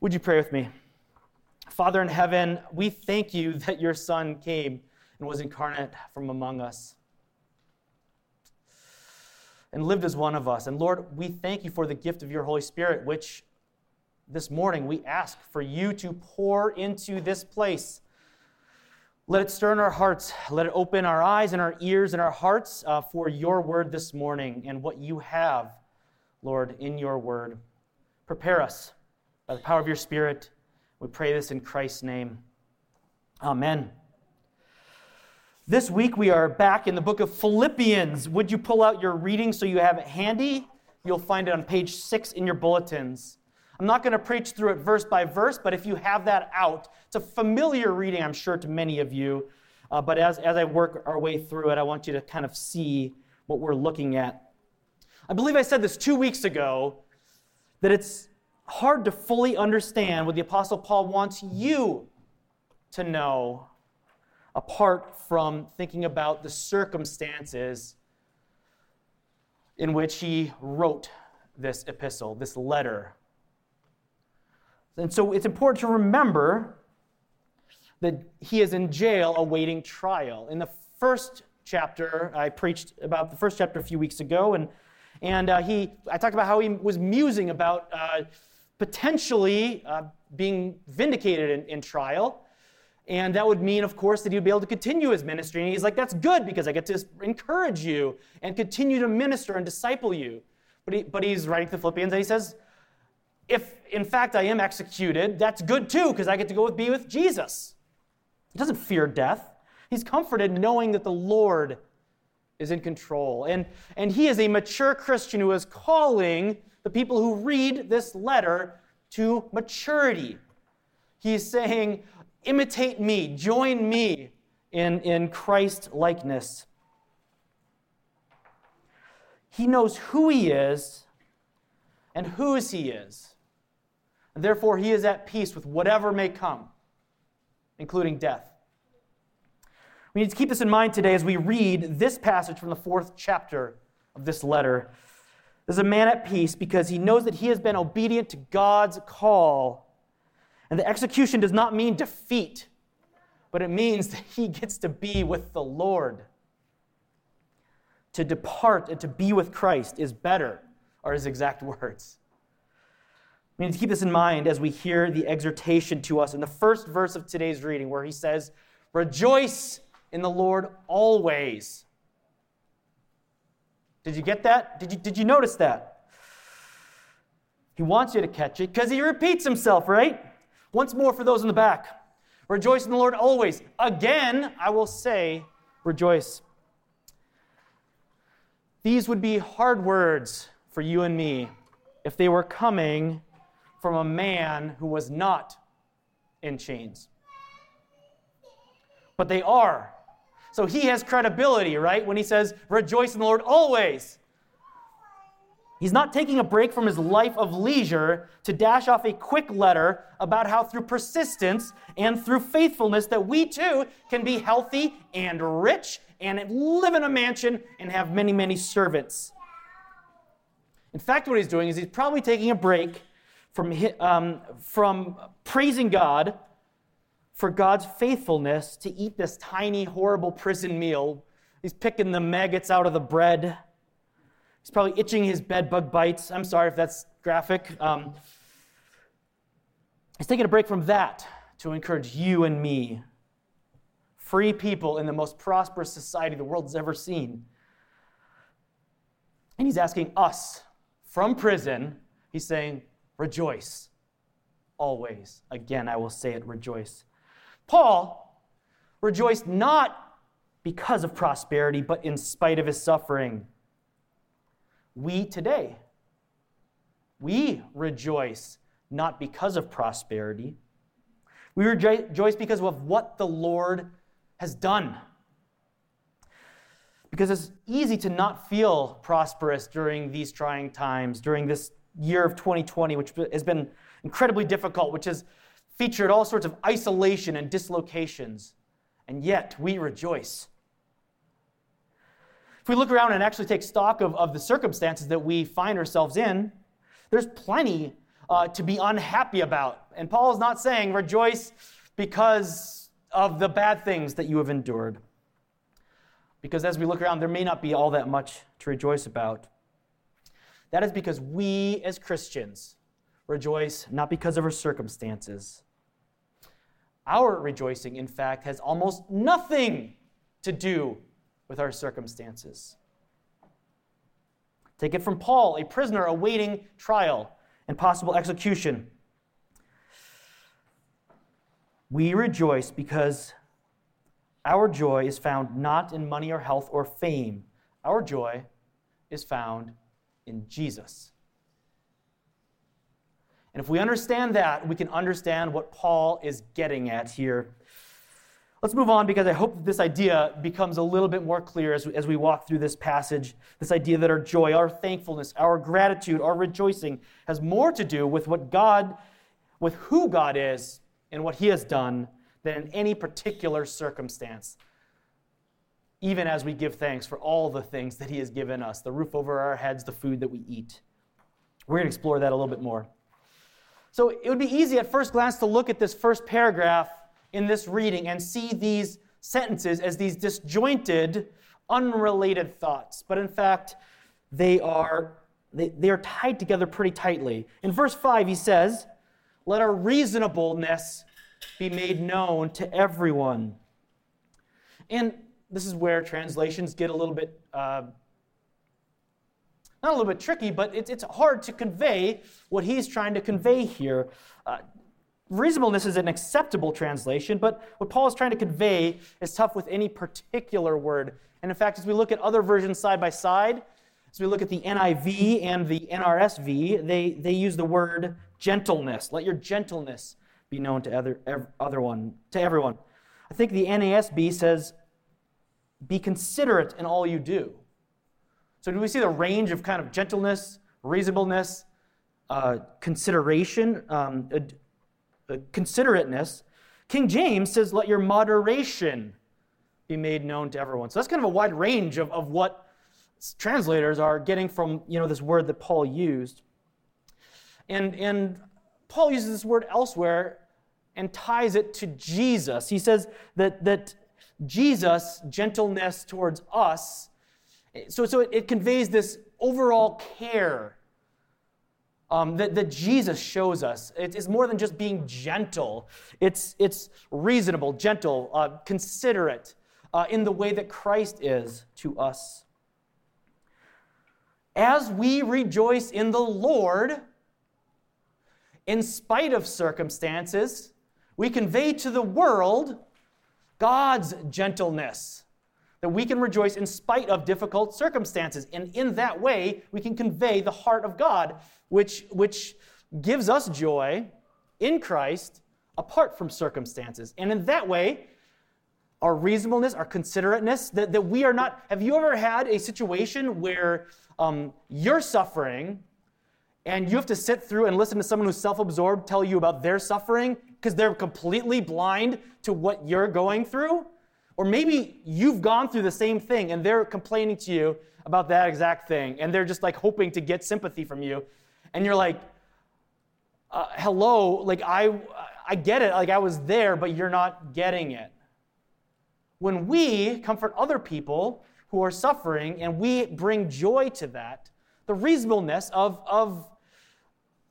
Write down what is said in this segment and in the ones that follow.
Would you pray with me? Father in heaven, we thank you that your Son came and was incarnate from among us and lived as one of us. And Lord, we thank you for the gift of your Holy Spirit, which this morning we ask for you to pour into this place. Let it stir in our hearts. Let it open our eyes and our ears and our hearts uh, for your word this morning and what you have, Lord, in your word. Prepare us by the power of your Spirit. We pray this in Christ's name. Amen. This week we are back in the book of Philippians. Would you pull out your reading so you have it handy? You'll find it on page six in your bulletins. I'm not going to preach through it verse by verse, but if you have that out, it's a familiar reading, I'm sure, to many of you. Uh, but as, as I work our way through it, I want you to kind of see what we're looking at. I believe I said this two weeks ago that it's hard to fully understand what the Apostle Paul wants you to know apart from thinking about the circumstances in which he wrote this epistle, this letter and so it's important to remember that he is in jail awaiting trial. In the first chapter, I preached about the first chapter a few weeks ago, and, and uh, he, I talked about how he was musing about uh, potentially uh, being vindicated in, in trial. And that would mean, of course, that he'd be able to continue his ministry. And he's like, that's good because I get to encourage you and continue to minister and disciple you. But, he, but he's writing to the Philippians and he says, if in fact I am executed, that's good too, because I get to go with, be with Jesus. He doesn't fear death. He's comforted knowing that the Lord is in control. And, and he is a mature Christian who is calling the people who read this letter to maturity. He's saying, imitate me, join me in, in Christ likeness. He knows who he is and whose he is. And therefore, he is at peace with whatever may come, including death. We need to keep this in mind today as we read this passage from the fourth chapter of this letter. There's a man at peace because he knows that he has been obedient to God's call. And the execution does not mean defeat, but it means that he gets to be with the Lord. To depart and to be with Christ is better, are his exact words. We need to keep this in mind as we hear the exhortation to us in the first verse of today's reading, where he says, Rejoice in the Lord always. Did you get that? Did you, did you notice that? He wants you to catch it because he repeats himself, right? Once more for those in the back. Rejoice in the Lord always. Again, I will say, rejoice. These would be hard words for you and me if they were coming from a man who was not in chains. But they are. So he has credibility, right? When he says, Rejoice in the Lord always. He's not taking a break from his life of leisure to dash off a quick letter about how through persistence and through faithfulness that we too can be healthy and rich and live in a mansion and have many, many servants. In fact, what he's doing is he's probably taking a break from, um, from praising God for God's faithfulness to eat this tiny, horrible prison meal. He's picking the maggots out of the bread. He's probably itching his bed bug bites. I'm sorry if that's graphic. Um, he's taking a break from that to encourage you and me, free people in the most prosperous society the world's ever seen. And he's asking us from prison, he's saying, Rejoice always. Again, I will say it rejoice. Paul rejoiced not because of prosperity, but in spite of his suffering. We today, we rejoice not because of prosperity. We rejoice because of what the Lord has done. Because it's easy to not feel prosperous during these trying times, during this year of 2020, which has been incredibly difficult, which has featured all sorts of isolation and dislocations. And yet, we rejoice. If we look around and actually take stock of, of the circumstances that we find ourselves in, there's plenty uh, to be unhappy about. And Paul is not saying rejoice because of the bad things that you have endured. Because as we look around, there may not be all that much to rejoice about. That is because we as Christians rejoice not because of our circumstances. Our rejoicing, in fact, has almost nothing to do with our circumstances. Take it from Paul, a prisoner awaiting trial and possible execution. We rejoice because our joy is found not in money or health or fame. Our joy is found in Jesus. And if we understand that, we can understand what Paul is getting at here. Let's move on because I hope that this idea becomes a little bit more clear as we, as we walk through this passage. This idea that our joy, our thankfulness, our gratitude, our rejoicing has more to do with what God, with who God is and what He has done than in any particular circumstance. Even as we give thanks for all the things that He has given us the roof over our heads, the food that we eat. We're going to explore that a little bit more. So it would be easy at first glance to look at this first paragraph in this reading and see these sentences as these disjointed, unrelated thoughts. But in fact, they are, they, they are tied together pretty tightly. In verse 5, he says, Let our reasonableness be made known to everyone. And this is where translations get a little bit, uh, not a little bit tricky, but it's, it's hard to convey what he's trying to convey here. Uh, reasonableness is an acceptable translation, but what Paul is trying to convey is tough with any particular word. And in fact, as we look at other versions side by side, as we look at the NIV and the NRSV, they, they use the word gentleness. Let your gentleness be known to other, other one, to everyone. I think the NASB says, be considerate in all you do. So do we see the range of kind of gentleness, reasonableness, uh, consideration? Um, considerateness. King James says, let your moderation be made known to everyone. So that's kind of a wide range of, of what translators are getting from you know, this word that Paul used. And, and Paul uses this word elsewhere and ties it to Jesus. He says that, that Jesus' gentleness towards us, so, so it, it conveys this overall care um, that, that Jesus shows us. It, it's more than just being gentle, it's, it's reasonable, gentle, uh, considerate uh, in the way that Christ is to us. As we rejoice in the Lord, in spite of circumstances, we convey to the world God's gentleness that we can rejoice in spite of difficult circumstances. And in that way, we can convey the heart of God, which, which gives us joy in Christ apart from circumstances. And in that way, our reasonableness, our considerateness, that, that we are not. Have you ever had a situation where um, you're suffering and you have to sit through and listen to someone who's self absorbed tell you about their suffering because they're completely blind to what you're going through? Or maybe you've gone through the same thing and they're complaining to you about that exact thing and they're just like hoping to get sympathy from you. And you're like, uh, hello, like I, I get it, like I was there, but you're not getting it. When we comfort other people who are suffering and we bring joy to that, the reasonableness of, of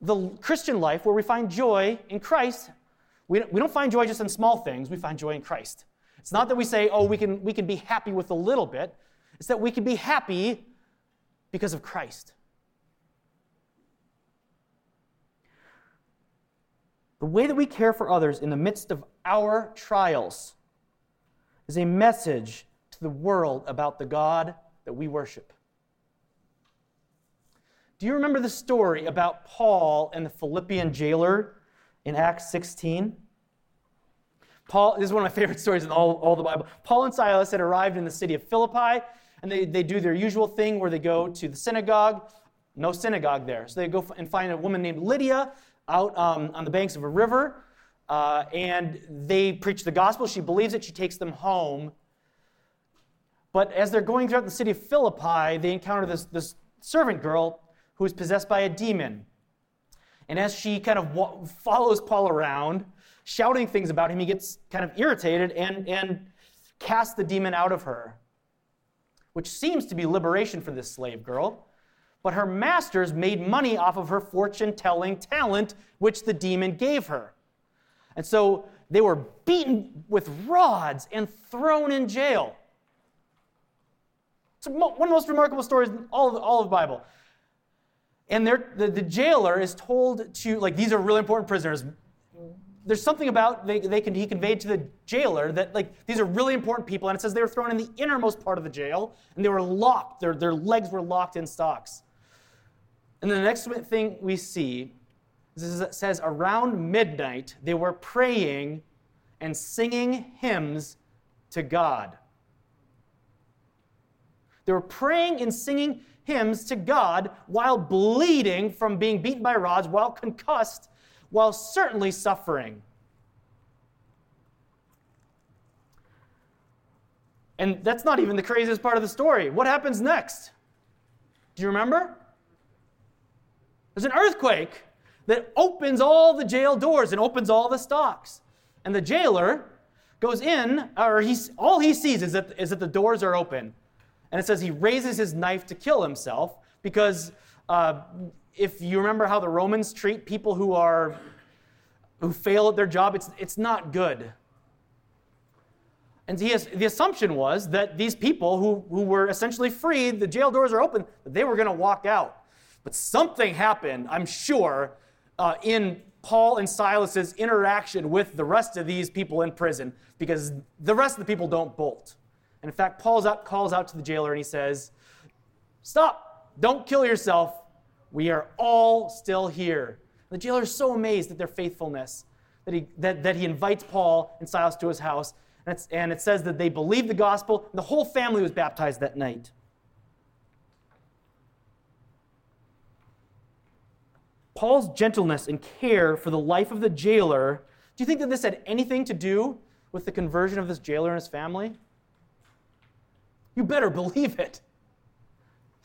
the Christian life where we find joy in Christ, we we don't find joy just in small things, we find joy in Christ. It's not that we say, oh, we can, we can be happy with a little bit. It's that we can be happy because of Christ. The way that we care for others in the midst of our trials is a message to the world about the God that we worship. Do you remember the story about Paul and the Philippian jailer in Acts 16? Paul, this is one of my favorite stories in all, all the Bible. Paul and Silas had arrived in the city of Philippi, and they, they do their usual thing where they go to the synagogue. No synagogue there. So they go and find a woman named Lydia out um, on the banks of a river, uh, and they preach the gospel. She believes it, she takes them home. But as they're going throughout the city of Philippi, they encounter this, this servant girl who is possessed by a demon. And as she kind of wa- follows Paul around, shouting things about him, he gets kind of irritated and, and casts the demon out of her, which seems to be liberation for this slave girl. But her masters made money off of her fortune telling talent, which the demon gave her. And so they were beaten with rods and thrown in jail. It's one of the most remarkable stories in all of, all of the Bible. And the, the jailer is told to, like, these are really important prisoners. There's something about they, they can, he conveyed to the jailer that, like, these are really important people. And it says they were thrown in the innermost part of the jail and they were locked. Their, their legs were locked in stocks. And the next thing we see is it says, around midnight, they were praying and singing hymns to God. They were praying and singing hymns to God while bleeding from being beaten by rods, while concussed, while certainly suffering. And that's not even the craziest part of the story. What happens next? Do you remember? There's an earthquake that opens all the jail doors and opens all the stocks. And the jailer goes in, or he's, all he sees is that, is that the doors are open. And it says he raises his knife to kill himself because uh, if you remember how the Romans treat people who are who fail at their job, it's, it's not good. And has, the assumption was that these people who, who were essentially free, the jail doors are open, that they were going to walk out. But something happened, I'm sure, uh, in Paul and Silas's interaction with the rest of these people in prison, because the rest of the people don't bolt. And in fact, Paul calls out to the jailer and he says, Stop, don't kill yourself. We are all still here. The jailer is so amazed at their faithfulness that he, that, that he invites Paul and Silas to his house. And, and it says that they believed the gospel, and the whole family was baptized that night. Paul's gentleness and care for the life of the jailer, do you think that this had anything to do with the conversion of this jailer and his family? You better believe it.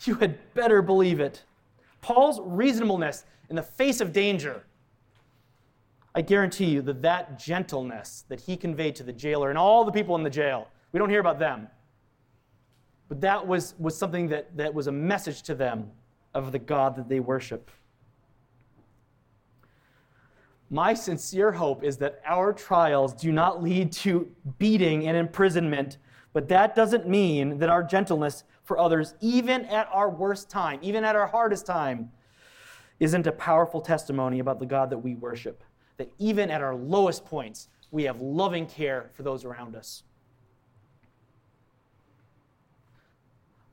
You had better believe it. Paul's reasonableness in the face of danger. I guarantee you that that gentleness that he conveyed to the jailer and all the people in the jail, we don't hear about them. But that was, was something that, that was a message to them of the God that they worship. My sincere hope is that our trials do not lead to beating and imprisonment, but that doesn't mean that our gentleness for others, even at our worst time, even at our hardest time, isn't a powerful testimony about the God that we worship. That even at our lowest points, we have loving care for those around us.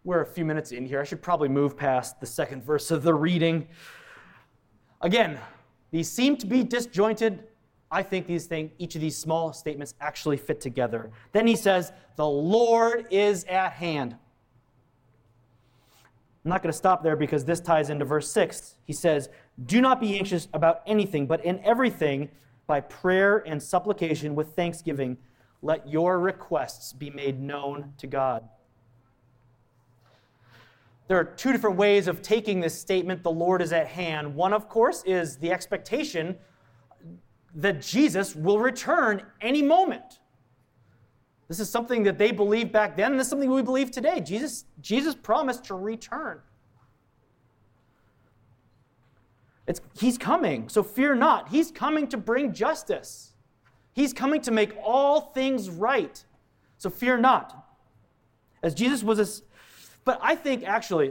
We're a few minutes in here. I should probably move past the second verse of the reading. Again, these seem to be disjointed I think these things, each of these small statements actually fit together. Then he says, The Lord is at hand. I'm not going to stop there because this ties into verse 6. He says, Do not be anxious about anything, but in everything, by prayer and supplication with thanksgiving, let your requests be made known to God. There are two different ways of taking this statement, the Lord is at hand. One, of course, is the expectation that Jesus will return any moment. This is something that they believed back then, and this is something we believe today. Jesus, Jesus promised to return. It's, he's coming, so fear not. He's coming to bring justice. He's coming to make all things right. So fear not. As Jesus was a. But I think actually,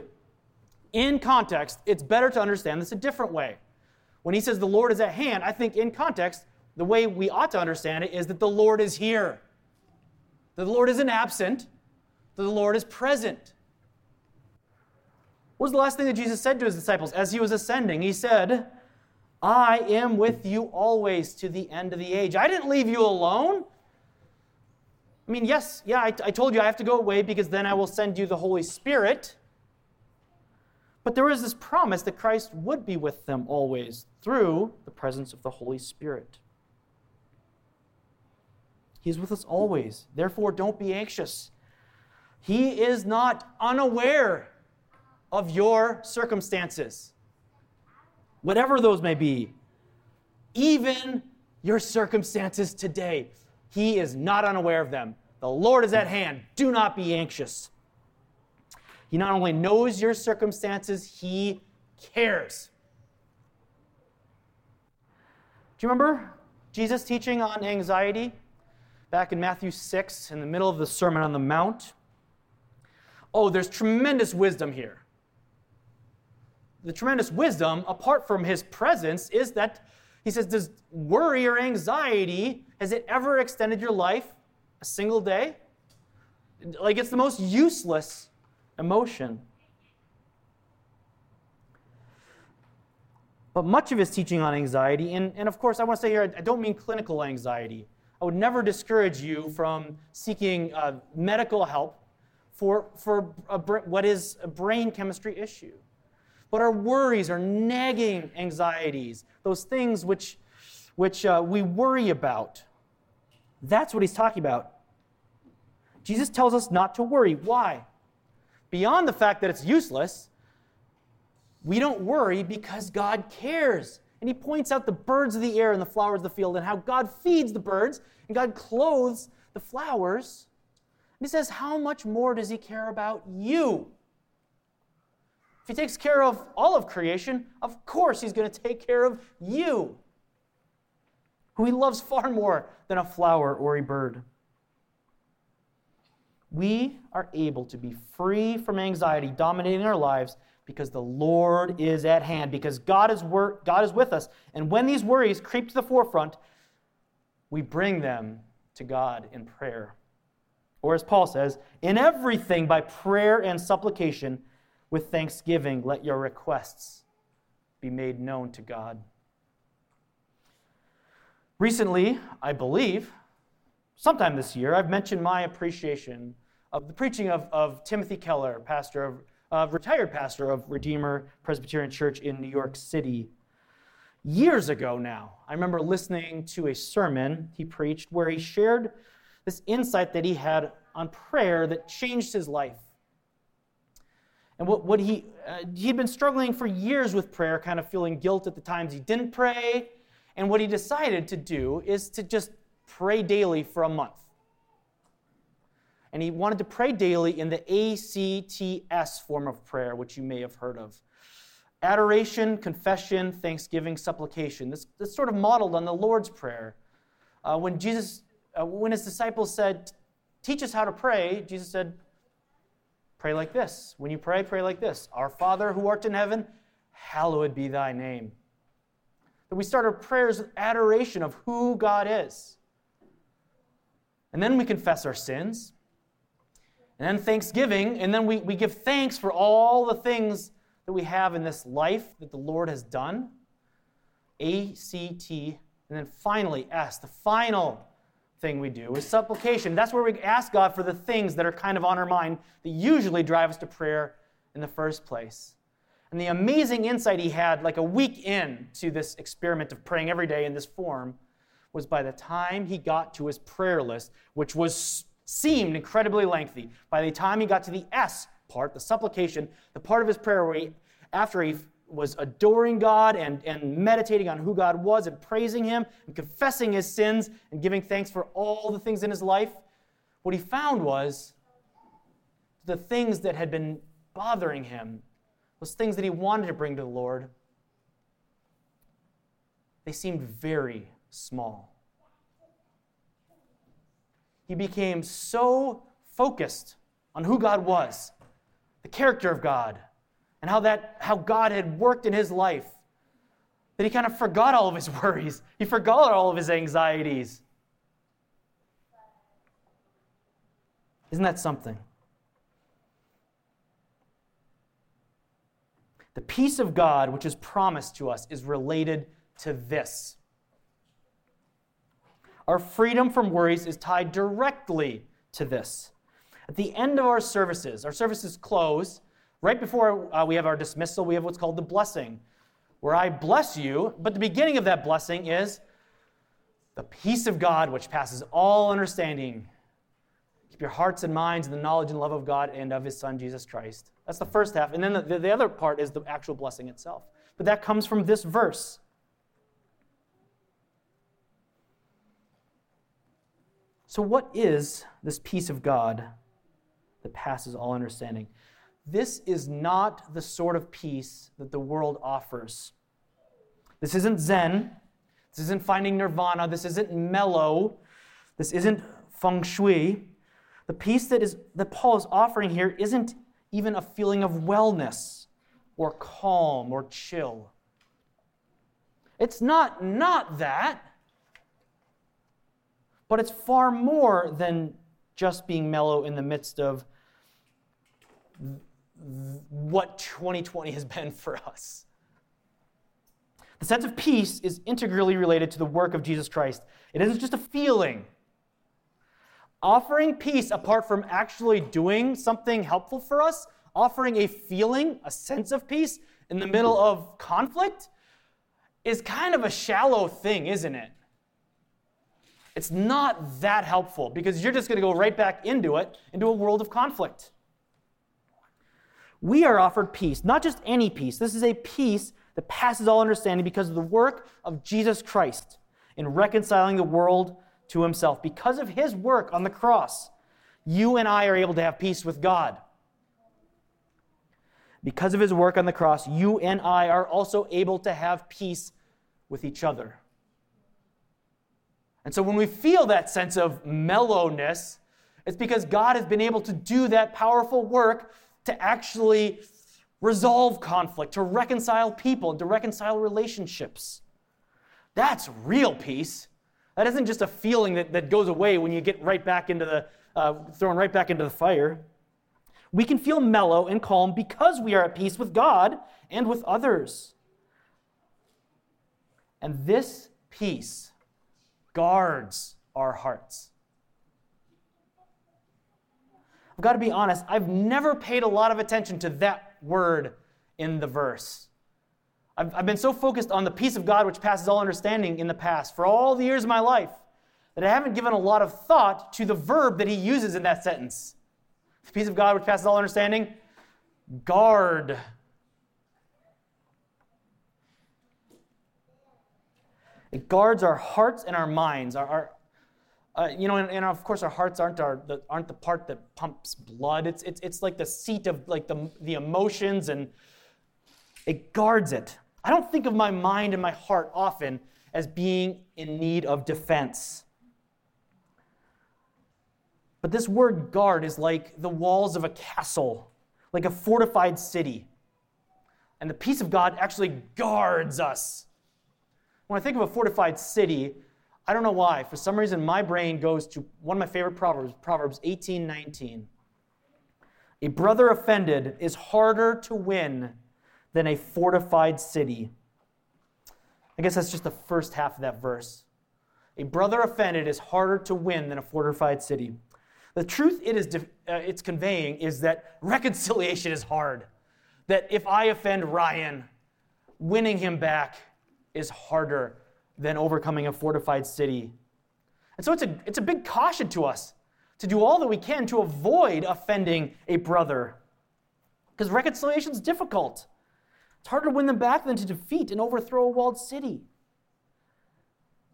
in context, it's better to understand this a different way. When he says the Lord is at hand, I think in context, the way we ought to understand it is that the Lord is here. That the Lord isn't absent, that the Lord is present. What was the last thing that Jesus said to his disciples as he was ascending? He said, I am with you always to the end of the age. I didn't leave you alone. I mean, yes, yeah, I, I told you I have to go away because then I will send you the Holy Spirit. But there was this promise that Christ would be with them always through the presence of the Holy Spirit. He's with us always. Therefore, don't be anxious. He is not unaware of your circumstances. whatever those may be, even your circumstances today, He is not unaware of them. The Lord is at hand. Do not be anxious. He not only knows your circumstances, He cares. Do you remember Jesus teaching on anxiety back in Matthew 6 in the middle of the Sermon on the Mount? Oh, there's tremendous wisdom here. The tremendous wisdom, apart from his presence, is that he says, Does worry or anxiety, has it ever extended your life a single day? Like it's the most useless emotion. But much of his teaching on anxiety, and, and of course, I want to say here, I don't mean clinical anxiety. I would never discourage you from seeking uh, medical help for, for a, what is a brain chemistry issue. But our worries, our nagging anxieties, those things which, which uh, we worry about, that's what he's talking about. Jesus tells us not to worry. Why? Beyond the fact that it's useless, we don't worry because God cares. And he points out the birds of the air and the flowers of the field and how God feeds the birds and God clothes the flowers. And he says, How much more does he care about you? If he takes care of all of creation, of course he's going to take care of you, who he loves far more than a flower or a bird. We are able to be free from anxiety dominating our lives because the Lord is at hand, because God is, wor- God is with us. And when these worries creep to the forefront, we bring them to God in prayer. Or as Paul says, in everything by prayer and supplication, with thanksgiving, let your requests be made known to God. Recently, I believe, sometime this year, I've mentioned my appreciation of the preaching of, of Timothy Keller, pastor of, uh, retired pastor of Redeemer Presbyterian Church in New York City. Years ago now, I remember listening to a sermon he preached where he shared this insight that he had on prayer that changed his life. And what, what he, uh, he'd been struggling for years with prayer, kind of feeling guilt at the times he didn't pray. And what he decided to do is to just pray daily for a month. And he wanted to pray daily in the ACTS form of prayer, which you may have heard of adoration, confession, thanksgiving, supplication. This, this sort of modeled on the Lord's Prayer. Uh, when Jesus, uh, when his disciples said, Teach us how to pray, Jesus said, Pray like this. When you pray, pray like this Our Father who art in heaven, hallowed be thy name. That we start our prayers with adoration of who God is. And then we confess our sins. And then thanksgiving. And then we, we give thanks for all the things that we have in this life that the Lord has done. A, C, T. And then finally, S, the final thing we do is supplication. That's where we ask God for the things that are kind of on our mind that usually drive us to prayer in the first place. And the amazing insight he had, like a week in to this experiment of praying every day in this form, was by the time he got to his prayer list, which was seemed incredibly lengthy, by the time he got to the S part, the supplication, the part of his prayer where he, after he was adoring God and, and meditating on who God was and praising Him and confessing his sins and giving thanks for all the things in his life, what he found was the things that had been bothering him, those things that he wanted to bring to the Lord, they seemed very small. He became so focused on who God was, the character of God, and how that how God had worked in his life that he kind of forgot all of his worries. He forgot all of his anxieties. Isn't that something? The peace of God, which is promised to us, is related to this. Our freedom from worries is tied directly to this. At the end of our services, our services close, Right before uh, we have our dismissal, we have what's called the blessing, where I bless you, but the beginning of that blessing is the peace of God, which passes all understanding. Keep your hearts and minds in the knowledge and love of God and of His Son, Jesus Christ. That's the first half. And then the, the other part is the actual blessing itself. but that comes from this verse. So, what is this peace of God that passes all understanding? This is not the sort of peace that the world offers. This isn't Zen. This isn't finding nirvana. This isn't mellow. This isn't feng shui. The peace that, is, that Paul is offering here isn't even a feeling of wellness or calm or chill. It's not not that, but it's far more than just being mellow in the midst of what 2020 has been for us. The sense of peace is integrally related to the work of Jesus Christ. It isn't just a feeling. Offering peace apart from actually doing something helpful for us, offering a feeling, a sense of peace in the middle of conflict, is kind of a shallow thing, isn't it? It's not that helpful because you're just going to go right back into it, into a world of conflict. We are offered peace, not just any peace. This is a peace that passes all understanding because of the work of Jesus Christ in reconciling the world to himself. Because of his work on the cross, you and I are able to have peace with God. Because of his work on the cross, you and I are also able to have peace with each other. And so when we feel that sense of mellowness, it's because God has been able to do that powerful work to actually resolve conflict, to reconcile people, to reconcile relationships. That's real peace. That isn't just a feeling that, that goes away when you get right back into the, uh, thrown right back into the fire. We can feel mellow and calm because we are at peace with God and with others. And this peace guards our hearts. I've got to be honest, I've never paid a lot of attention to that word in the verse. I've, I've been so focused on the peace of God which passes all understanding in the past for all the years of my life that I haven't given a lot of thought to the verb that he uses in that sentence. The peace of God which passes all understanding, guard. It guards our hearts and our minds, our, our uh, you know, and, and, of course, our hearts aren't our the, aren't the part that pumps blood. It's, it's, it's like the seat of like the, the emotions, and it guards it. I don't think of my mind and my heart often as being in need of defense. But this word guard is like the walls of a castle, like a fortified city. And the peace of God actually guards us. When I think of a fortified city, I don't know why. For some reason, my brain goes to one of my favorite proverbs, Proverbs 18 19. A brother offended is harder to win than a fortified city. I guess that's just the first half of that verse. A brother offended is harder to win than a fortified city. The truth it is uh, it's conveying is that reconciliation is hard. That if I offend Ryan, winning him back is harder than overcoming a fortified city. And so it's a, it's a big caution to us to do all that we can to avoid offending a brother. Because reconciliation is difficult. It's harder to win them back than to defeat and overthrow a walled city.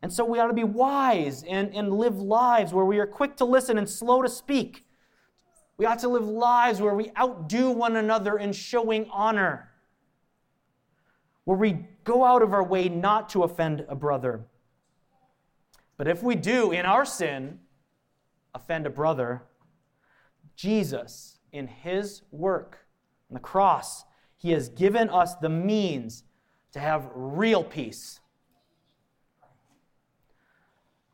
And so we ought to be wise and, and live lives where we are quick to listen and slow to speak. We ought to live lives where we outdo one another in showing honor where we go out of our way not to offend a brother. But if we do, in our sin, offend a brother, Jesus, in his work on the cross, he has given us the means to have real peace.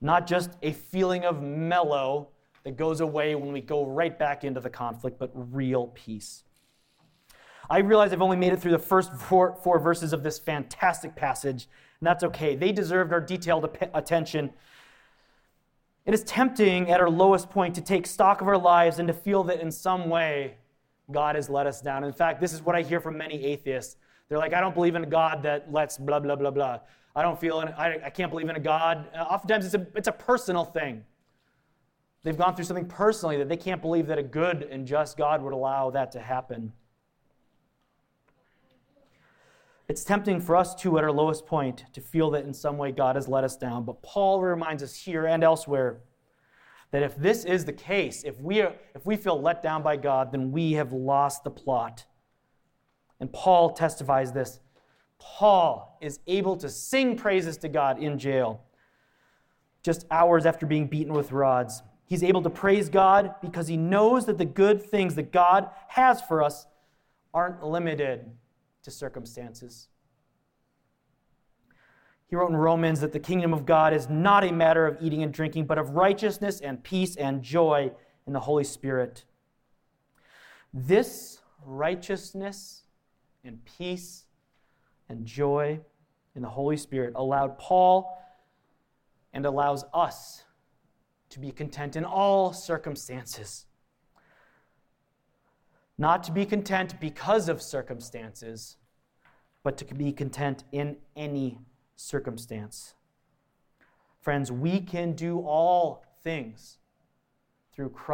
Not just a feeling of mellow that goes away when we go right back into the conflict, but real peace. I realize I've only made it through the first four, four verses of this fantastic passage, and that's okay. They deserved our detailed attention. It is tempting at our lowest point to take stock of our lives and to feel that in some way God has let us down. In fact, this is what I hear from many atheists. They're like, I don't believe in a God that lets blah, blah, blah, blah. I don't feel, in, I, I can't believe in a God. Uh, oftentimes it's a, it's a personal thing. They've gone through something personally that they can't believe that a good and just God would allow that to happen. It's tempting for us too, at our lowest point, to feel that in some way God has let us down. But Paul reminds us here and elsewhere that if this is the case, if we, are, if we feel let down by God, then we have lost the plot. And Paul testifies this. Paul is able to sing praises to God in jail just hours after being beaten with rods. He's able to praise God because he knows that the good things that God has for us aren't limited to circumstances. He wrote in Romans that the kingdom of God is not a matter of eating and drinking, but of righteousness and peace and joy in the Holy Spirit. This righteousness and peace and joy in the Holy Spirit allowed Paul and allows us to be content in all circumstances. Not to be content because of circumstances, but to be content in any circumstance. Friends, we can do all things through Christ